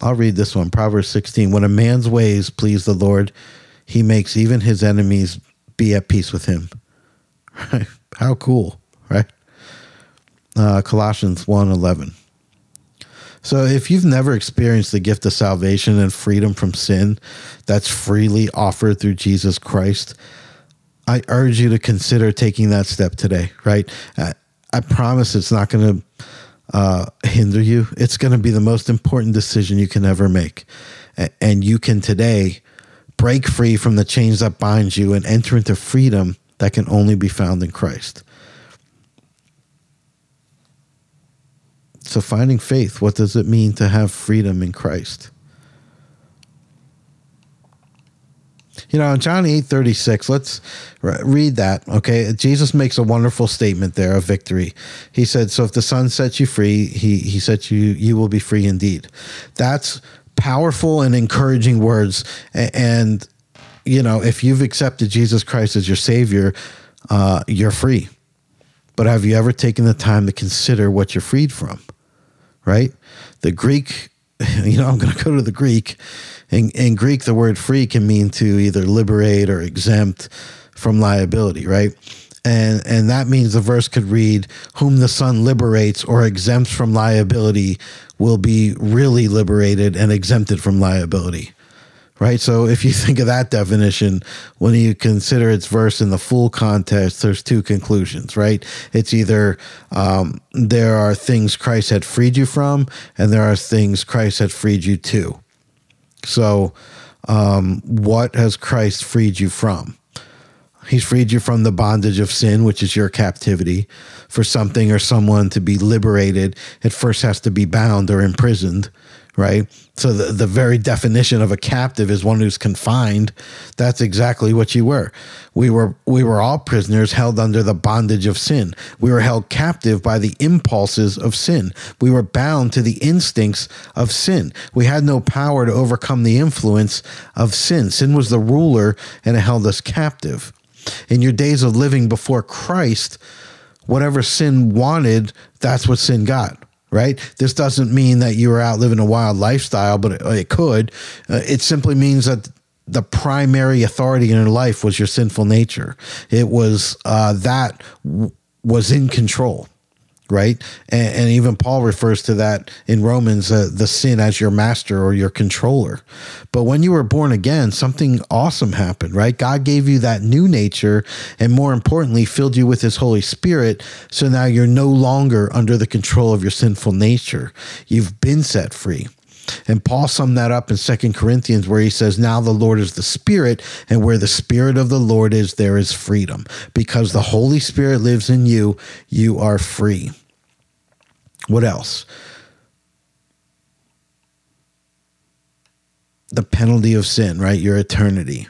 I'll read this one. Proverbs 16. When a man's ways please the Lord, he makes even his enemies be at peace with him. Right? How cool, right? Uh, Colossians 1 11. So, if you've never experienced the gift of salvation and freedom from sin that's freely offered through Jesus Christ, I urge you to consider taking that step today, right? I, I promise it's not going to uh, hinder you. It's going to be the most important decision you can ever make. And you can today break free from the chains that bind you and enter into freedom that can only be found in Christ. So, finding faith, what does it mean to have freedom in Christ? You know, in John 8 36, let's read that. Okay. Jesus makes a wonderful statement there of victory. He said, So if the Son sets you free, he, he sets you, you will be free indeed. That's powerful and encouraging words. And you know, if you've accepted Jesus Christ as your Savior, uh, you're free. But have you ever taken the time to consider what you're freed from? Right? The Greek, you know, I'm going to go to the Greek. In, in Greek, the word free can mean to either liberate or exempt from liability, right? And, and that means the verse could read, Whom the Son liberates or exempts from liability will be really liberated and exempted from liability right? So if you think of that definition, when you consider its verse in the full context, there's two conclusions, right? It's either um, there are things Christ had freed you from, and there are things Christ had freed you to. So, um, what has Christ freed you from? He's freed you from the bondage of sin, which is your captivity. For something or someone to be liberated, it first has to be bound or imprisoned right? So the, the very definition of a captive is one who's confined. That's exactly what you were. We were we were all prisoners held under the bondage of sin. We were held captive by the impulses of sin. We were bound to the instincts of sin. We had no power to overcome the influence of sin. Sin was the ruler and it held us captive. In your days of living before Christ, whatever sin wanted, that's what sin got right? This doesn't mean that you are out living a wild lifestyle, but it, it could. Uh, it simply means that the primary authority in your life was your sinful nature. It was uh, that w- was in control right? And, and, even Paul refers to that in Romans, uh, the sin as your master or your controller. But when you were born again, something awesome happened, right? God gave you that new nature and more importantly, filled you with his Holy Spirit. So now you're no longer under the control of your sinful nature. You've been set free. And Paul summed that up in Second Corinthians, where he says, Now the Lord is the Spirit, and where the Spirit of the Lord is, there is freedom. Because the Holy Spirit lives in you, you are free. What else? The penalty of sin, right? Your eternity.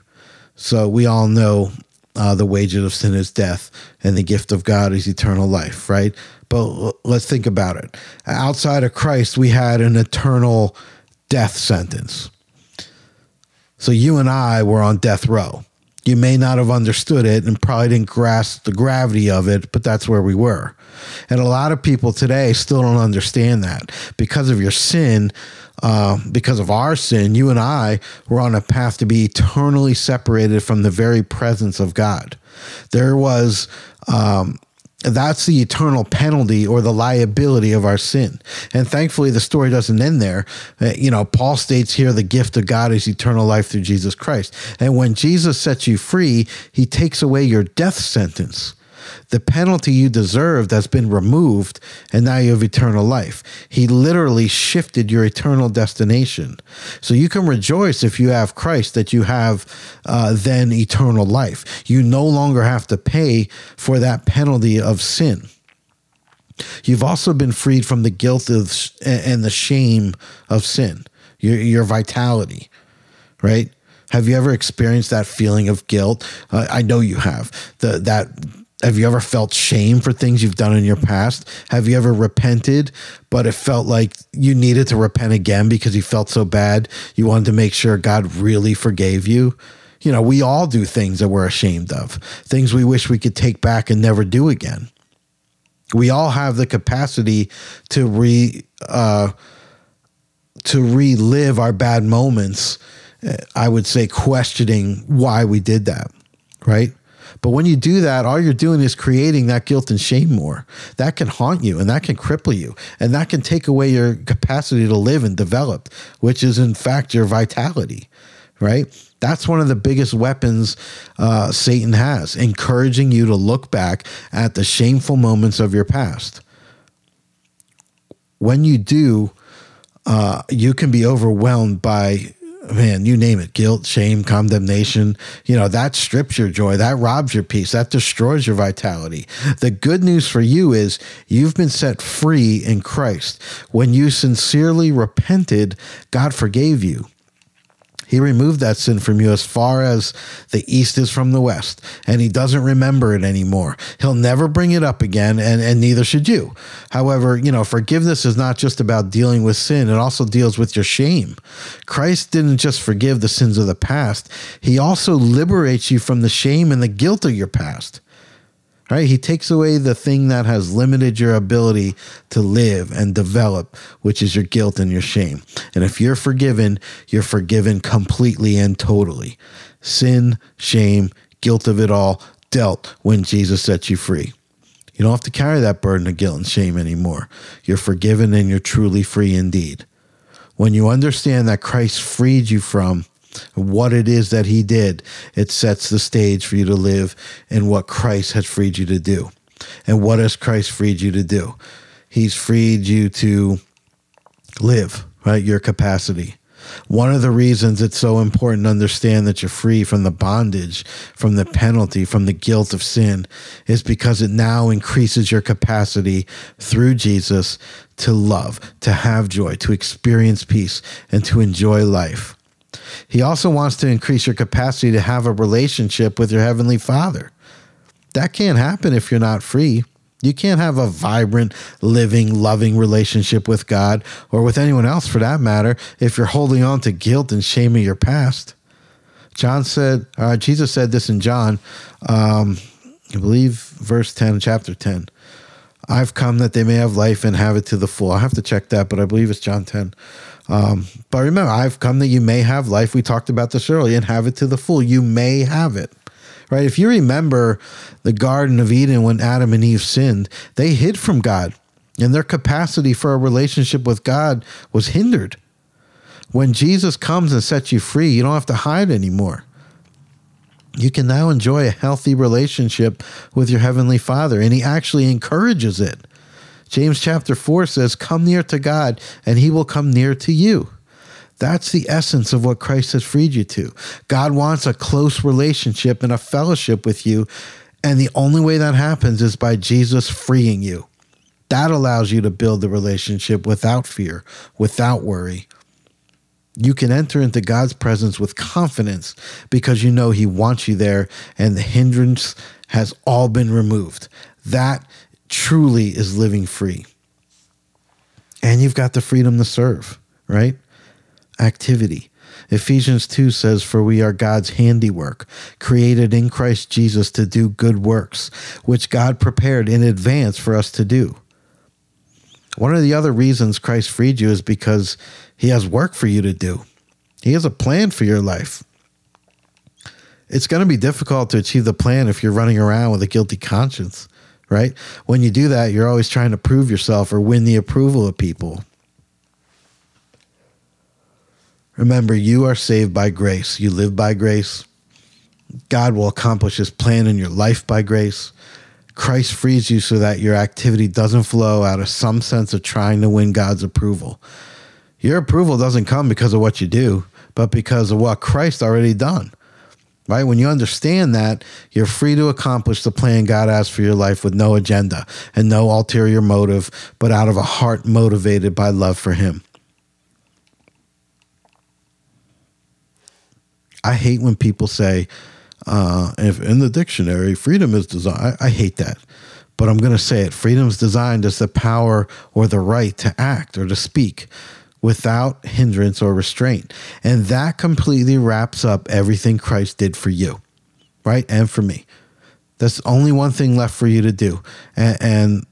So we all know uh, the wages of sin is death, and the gift of God is eternal life, right? But let's think about it. Outside of Christ, we had an eternal death sentence. So you and I were on death row. You may not have understood it and probably didn't grasp the gravity of it, but that's where we were. And a lot of people today still don't understand that because of your sin. Uh, because of our sin, you and I were on a path to be eternally separated from the very presence of God. There was um, that's the eternal penalty or the liability of our sin. And thankfully, the story doesn't end there. Uh, you know, Paul states here the gift of God is eternal life through Jesus Christ. And when Jesus sets you free, he takes away your death sentence the penalty you deserved has been removed, and now you have eternal life. He literally shifted your eternal destination. So you can rejoice if you have Christ that you have uh, then eternal life. You no longer have to pay for that penalty of sin. You've also been freed from the guilt of, and the shame of sin, your, your vitality, right? Have you ever experienced that feeling of guilt? Uh, I know you have. The, that have you ever felt shame for things you've done in your past? Have you ever repented, but it felt like you needed to repent again because you felt so bad? You wanted to make sure God really forgave you? You know, we all do things that we're ashamed of, things we wish we could take back and never do again. We all have the capacity to re uh, to relive our bad moments. Uh, I would say questioning why we did that, right? But when you do that, all you're doing is creating that guilt and shame more. That can haunt you and that can cripple you and that can take away your capacity to live and develop, which is in fact your vitality, right? That's one of the biggest weapons uh, Satan has, encouraging you to look back at the shameful moments of your past. When you do, uh, you can be overwhelmed by man, you name it guilt, shame, condemnation. You know, that strips your joy, that robs your peace, that destroys your vitality. The good news for you is you've been set free in Christ. When you sincerely repented, God forgave you. He removed that sin from you as far as the east is from the west, and he doesn't remember it anymore. He'll never bring it up again, and, and neither should you. However, you know, forgiveness is not just about dealing with sin, it also deals with your shame. Christ didn't just forgive the sins of the past, he also liberates you from the shame and the guilt of your past right? He takes away the thing that has limited your ability to live and develop, which is your guilt and your shame. And if you're forgiven, you're forgiven completely and totally. Sin, shame, guilt of it all dealt when Jesus set you free. You don't have to carry that burden of guilt and shame anymore. You're forgiven and you're truly free indeed. When you understand that Christ freed you from what it is that he did, it sets the stage for you to live in what Christ has freed you to do. And what has Christ freed you to do? He's freed you to live, right? Your capacity. One of the reasons it's so important to understand that you're free from the bondage, from the penalty, from the guilt of sin is because it now increases your capacity through Jesus to love, to have joy, to experience peace, and to enjoy life. He also wants to increase your capacity to have a relationship with your Heavenly Father. That can't happen if you're not free. You can't have a vibrant, living, loving relationship with God or with anyone else for that matter if you're holding on to guilt and shame of your past. John said, uh, Jesus said this in John, um, I believe, verse 10, chapter 10. I've come that they may have life and have it to the full. I have to check that, but I believe it's John 10. Um, but remember, I've come that you may have life. We talked about this earlier and have it to the full. You may have it right? If you remember the Garden of Eden when Adam and Eve sinned, they hid from God, and their capacity for a relationship with God was hindered. When Jesus comes and sets you free, you don't have to hide anymore. You can now enjoy a healthy relationship with your Heavenly Father, and He actually encourages it. James chapter 4 says, Come near to God, and He will come near to you. That's the essence of what Christ has freed you to. God wants a close relationship and a fellowship with you. And the only way that happens is by Jesus freeing you. That allows you to build the relationship without fear, without worry. You can enter into God's presence with confidence because you know He wants you there and the hindrance has all been removed. That truly is living free. And you've got the freedom to serve, right? activity. Ephesians 2 says, For we are God's handiwork, created in Christ Jesus to do good works, which God prepared in advance for us to do. One of the other reasons Christ freed you is because he has work for you to do, he has a plan for your life. It's going to be difficult to achieve the plan if you're running around with a guilty conscience, right? When you do that, you're always trying to prove yourself or win the approval of people. Remember, you are saved by grace. You live by grace. God will accomplish his plan in your life by grace. Christ frees you so that your activity doesn't flow out of some sense of trying to win God's approval. Your approval doesn't come because of what you do, but because of what Christ already done. Right? When you understand that, you're free to accomplish the plan God has for your life with no agenda and no ulterior motive, but out of a heart motivated by love for Him. I hate when people say, uh, if in the dictionary, freedom is design. I, I hate that. But I'm going to say it. Freedom is designed as the power or the right to act or to speak without hindrance or restraint. And that completely wraps up everything Christ did for you, right? And for me. That's only one thing left for you to do. And, and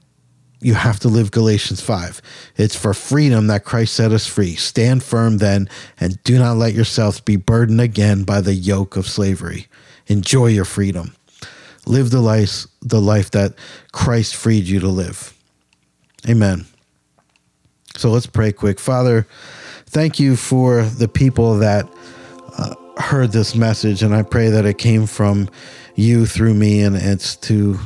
you have to live Galatians 5. It's for freedom that Christ set us free. Stand firm then, and do not let yourselves be burdened again by the yoke of slavery. Enjoy your freedom. Live the life, the life that Christ freed you to live. Amen. So let's pray quick. Father, thank you for the people that uh, heard this message, and I pray that it came from you through me, and it's to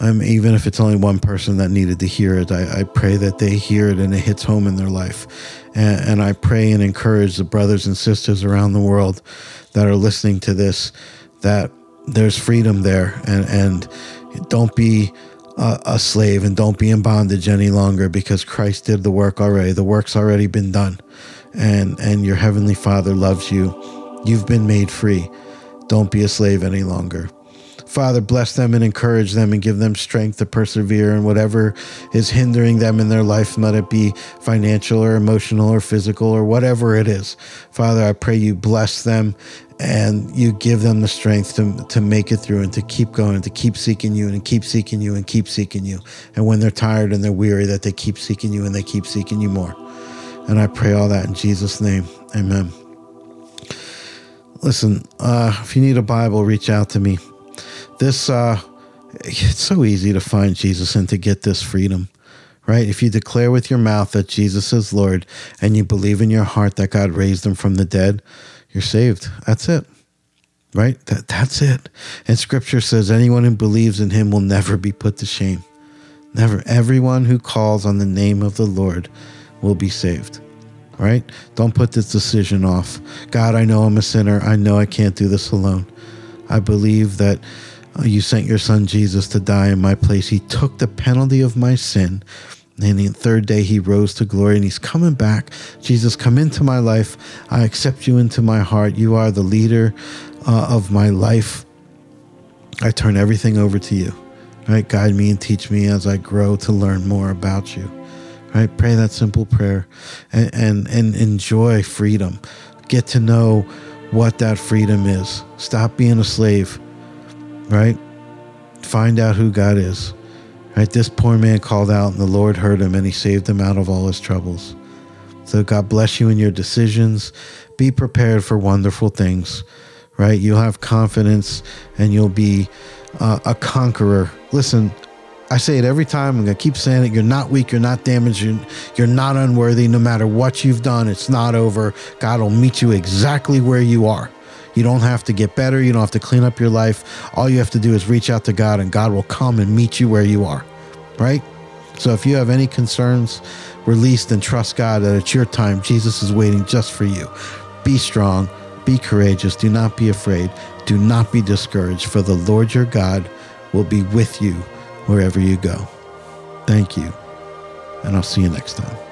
um, even if it's only one person that needed to hear it, I, I, pray that they hear it and it hits home in their life. And, and, I pray and encourage the brothers and sisters around the world that are listening to this that there's freedom there and, and don't be a, a slave and don't be in bondage any longer because Christ did the work already. The work's already been done. And, and your heavenly Father loves you. You've been made free. Don't be a slave any longer. Father, bless them and encourage them and give them strength to persevere in whatever is hindering them in their life, let it be financial or emotional or physical or whatever it is. Father, I pray you bless them and you give them the strength to, to make it through and to keep going, to keep seeking you and keep seeking you and keep seeking you. And when they're tired and they're weary, that they keep seeking you and they keep seeking you more. And I pray all that in Jesus' name. Amen. Listen, uh, if you need a Bible, reach out to me. This, uh, it's so easy to find Jesus and to get this freedom, right? If you declare with your mouth that Jesus is Lord and you believe in your heart that God raised him from the dead, you're saved. That's it. Right? That that's it. And scripture says anyone who believes in him will never be put to shame. Never. Everyone who calls on the name of the Lord will be saved. Right? Don't put this decision off. God, I know I'm a sinner. I know I can't do this alone. I believe that uh, you sent your son Jesus to die in my place. He took the penalty of my sin. And the third day he rose to glory and he's coming back. Jesus, come into my life. I accept you into my heart. You are the leader uh, of my life. I turn everything over to you. Right? Guide me and teach me as I grow to learn more about you. Right? Pray that simple prayer and, and, and enjoy freedom. Get to know what that freedom is. Stop being a slave. Right? Find out who God is. Right? This poor man called out, and the Lord heard him, and he saved him out of all his troubles. So God bless you in your decisions. Be prepared for wonderful things. Right? You'll have confidence, and you'll be uh, a conqueror. Listen, I say it every time. I'm going to keep saying it. You're not weak. You're not damaged. You're, you're not unworthy. No matter what you've done, it's not over. God will meet you exactly where you are. You don't have to get better. You don't have to clean up your life. All you have to do is reach out to God, and God will come and meet you where you are. Right? So if you have any concerns, release and trust God that it's your time. Jesus is waiting just for you. Be strong. Be courageous. Do not be afraid. Do not be discouraged, for the Lord your God will be with you wherever you go. Thank you, and I'll see you next time.